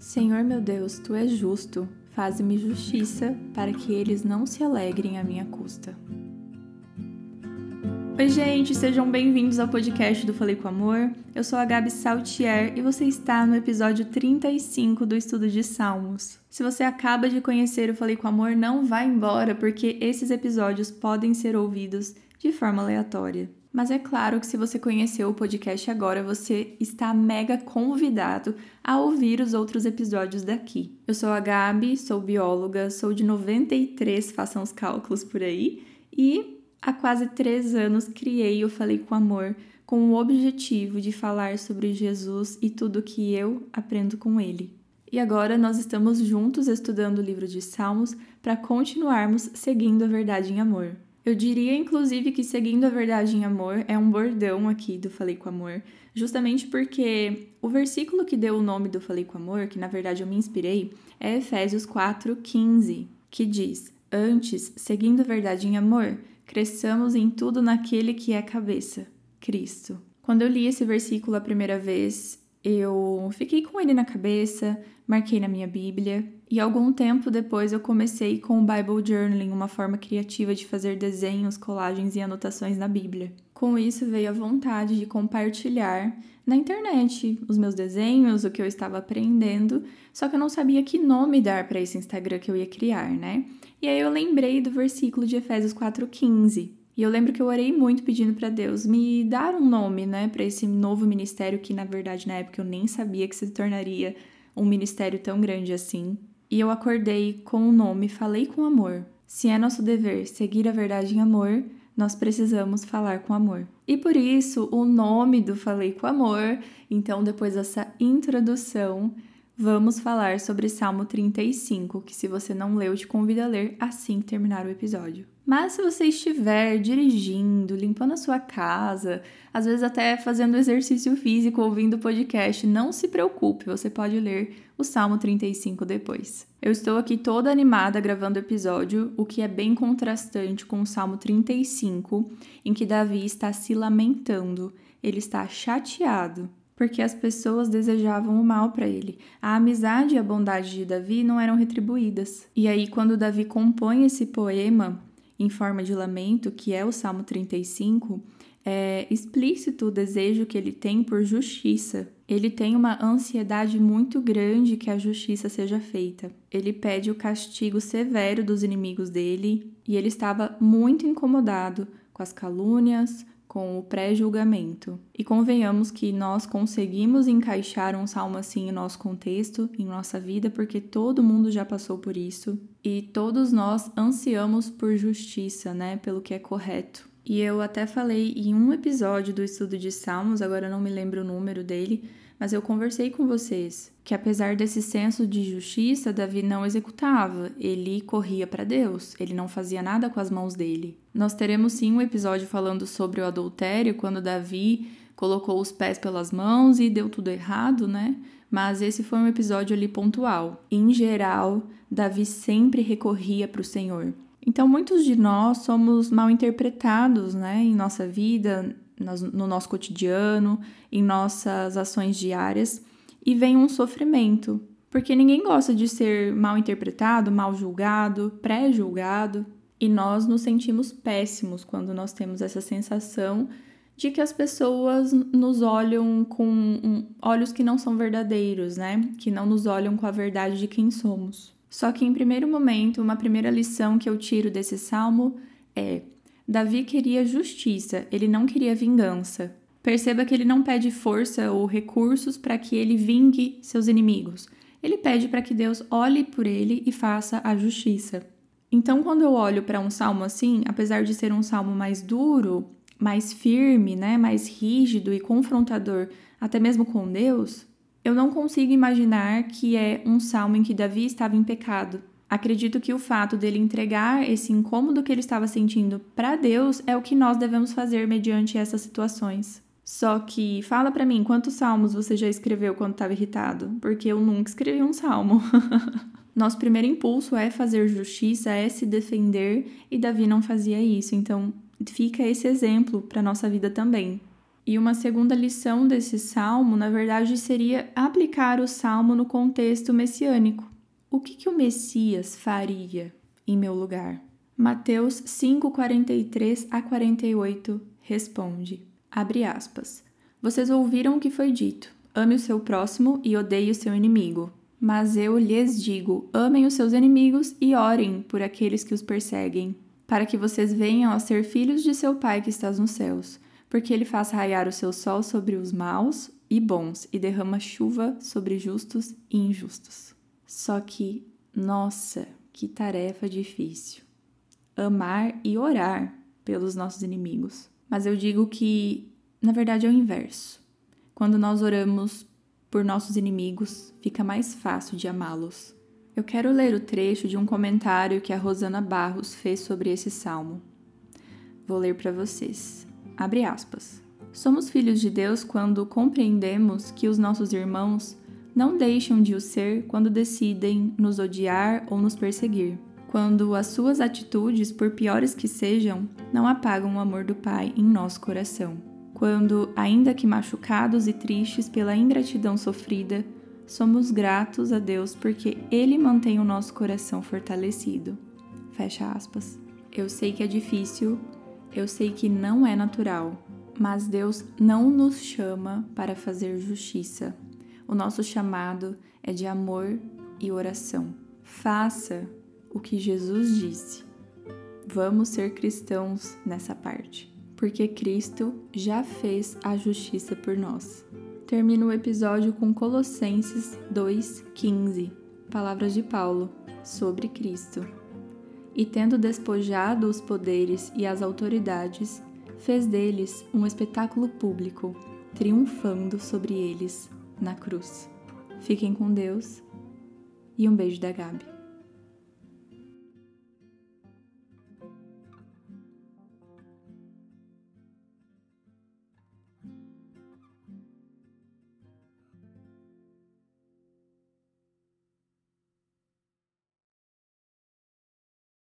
Senhor meu Deus, tu és justo, faze-me justiça para que eles não se alegrem à minha custa. Oi, gente, sejam bem-vindos ao podcast do Falei com Amor. Eu sou a Gabi Saltier e você está no episódio 35 do estudo de Salmos. Se você acaba de conhecer o Falei com Amor, não vá embora, porque esses episódios podem ser ouvidos de forma aleatória. Mas é claro que se você conheceu o podcast agora, você está mega convidado a ouvir os outros episódios daqui. Eu sou a Gabi, sou bióloga, sou de 93, façam os cálculos por aí, e há quase três anos criei o Falei com Amor com o objetivo de falar sobre Jesus e tudo que eu aprendo com ele. E agora nós estamos juntos estudando o livro de Salmos para continuarmos seguindo a verdade em amor. Eu diria, inclusive, que seguindo a verdade em amor é um bordão aqui do Falei com Amor, justamente porque o versículo que deu o nome do Falei com Amor, que na verdade eu me inspirei, é Efésios 4,15, que diz: Antes, seguindo a verdade em amor, cresçamos em tudo naquele que é cabeça, Cristo. Quando eu li esse versículo a primeira vez, eu fiquei com ele na cabeça, marquei na minha Bíblia e algum tempo depois eu comecei com o Bible Journaling, uma forma criativa de fazer desenhos, colagens e anotações na Bíblia. Com isso veio a vontade de compartilhar na internet os meus desenhos, o que eu estava aprendendo, só que eu não sabia que nome dar para esse Instagram que eu ia criar, né? E aí eu lembrei do versículo de Efésios 4:15. E eu lembro que eu orei muito pedindo para Deus me dar um nome, né, para esse novo ministério que na verdade na época eu nem sabia que se tornaria um ministério tão grande assim e eu acordei com o nome Falei com Amor. Se é nosso dever seguir a verdade em amor, nós precisamos falar com amor. E por isso, o nome do Falei com Amor. Então, depois dessa introdução, vamos falar sobre Salmo 35, que se você não leu, te convido a ler assim que terminar o episódio. Mas se você estiver dirigindo, limpando a sua casa, às vezes até fazendo exercício físico, ouvindo o podcast, não se preocupe, você pode ler o Salmo 35 depois. Eu estou aqui toda animada gravando o episódio, o que é bem contrastante com o Salmo 35, em que Davi está se lamentando, ele está chateado porque as pessoas desejavam o mal para ele. A amizade e a bondade de Davi não eram retribuídas. E aí, quando Davi compõe esse poema, em forma de lamento, que é o Salmo 35, é explícito o desejo que ele tem por justiça. Ele tem uma ansiedade muito grande que a justiça seja feita. Ele pede o castigo severo dos inimigos dele e ele estava muito incomodado com as calúnias, com o pré-julgamento. E convenhamos que nós conseguimos encaixar um salmo assim em nosso contexto, em nossa vida, porque todo mundo já passou por isso e todos nós ansiamos por justiça, né, pelo que é correto. E eu até falei em um episódio do estudo de Salmos, agora não me lembro o número dele, mas eu conversei com vocês que apesar desse senso de justiça, Davi não executava, ele corria para Deus, ele não fazia nada com as mãos dele. Nós teremos sim um episódio falando sobre o adultério, quando Davi colocou os pés pelas mãos e deu tudo errado, né? Mas esse foi um episódio ali pontual. Em geral, Davi sempre recorria para o Senhor. Então, muitos de nós somos mal interpretados, né, em nossa vida, no nosso cotidiano, em nossas ações diárias, e vem um sofrimento, porque ninguém gosta de ser mal interpretado, mal julgado, pré-julgado, e nós nos sentimos péssimos quando nós temos essa sensação de que as pessoas nos olham com olhos que não são verdadeiros, né? Que não nos olham com a verdade de quem somos. Só que em primeiro momento, uma primeira lição que eu tiro desse salmo é Davi queria justiça, ele não queria vingança. Perceba que ele não pede força ou recursos para que ele vingue seus inimigos. Ele pede para que Deus olhe por ele e faça a justiça. Então, quando eu olho para um salmo assim, apesar de ser um salmo mais duro, mais firme, né, mais rígido e confrontador, até mesmo com Deus, eu não consigo imaginar que é um salmo em que Davi estava em pecado, Acredito que o fato dele entregar esse incômodo que ele estava sentindo para Deus é o que nós devemos fazer mediante essas situações. Só que fala para mim quantos salmos você já escreveu quando estava irritado, porque eu nunca escrevi um salmo. Nosso primeiro impulso é fazer justiça, é se defender, e Davi não fazia isso. Então, fica esse exemplo para nossa vida também. E uma segunda lição desse salmo, na verdade, seria aplicar o salmo no contexto messiânico. O que, que o Messias faria em meu lugar? Mateus 5, 43 a 48 responde, abre aspas, Vocês ouviram o que foi dito, ame o seu próximo e odeie o seu inimigo. Mas eu lhes digo, amem os seus inimigos e orem por aqueles que os perseguem, para que vocês venham a ser filhos de seu Pai que está nos céus porque ele faz raiar o seu sol sobre os maus e bons e derrama chuva sobre justos e injustos. Só que, nossa, que tarefa difícil. Amar e orar pelos nossos inimigos. Mas eu digo que, na verdade, é o inverso. Quando nós oramos por nossos inimigos, fica mais fácil de amá-los. Eu quero ler o trecho de um comentário que a Rosana Barros fez sobre esse salmo. Vou ler para vocês. Abre aspas. Somos filhos de Deus quando compreendemos que os nossos irmãos não deixam de o ser quando decidem nos odiar ou nos perseguir. Quando as suas atitudes, por piores que sejam, não apagam o amor do Pai em nosso coração. Quando, ainda que machucados e tristes pela ingratidão sofrida, somos gratos a Deus porque Ele mantém o nosso coração fortalecido. Fecha aspas. Eu sei que é difícil, eu sei que não é natural, mas Deus não nos chama para fazer justiça. O nosso chamado é de amor e oração. Faça o que Jesus disse. Vamos ser cristãos nessa parte, porque Cristo já fez a justiça por nós. Termino o episódio com Colossenses 2,15, palavras de Paulo sobre Cristo e, tendo despojado os poderes e as autoridades, fez deles um espetáculo público, triunfando sobre eles na cruz. Fiquem com Deus e um beijo da Gabi.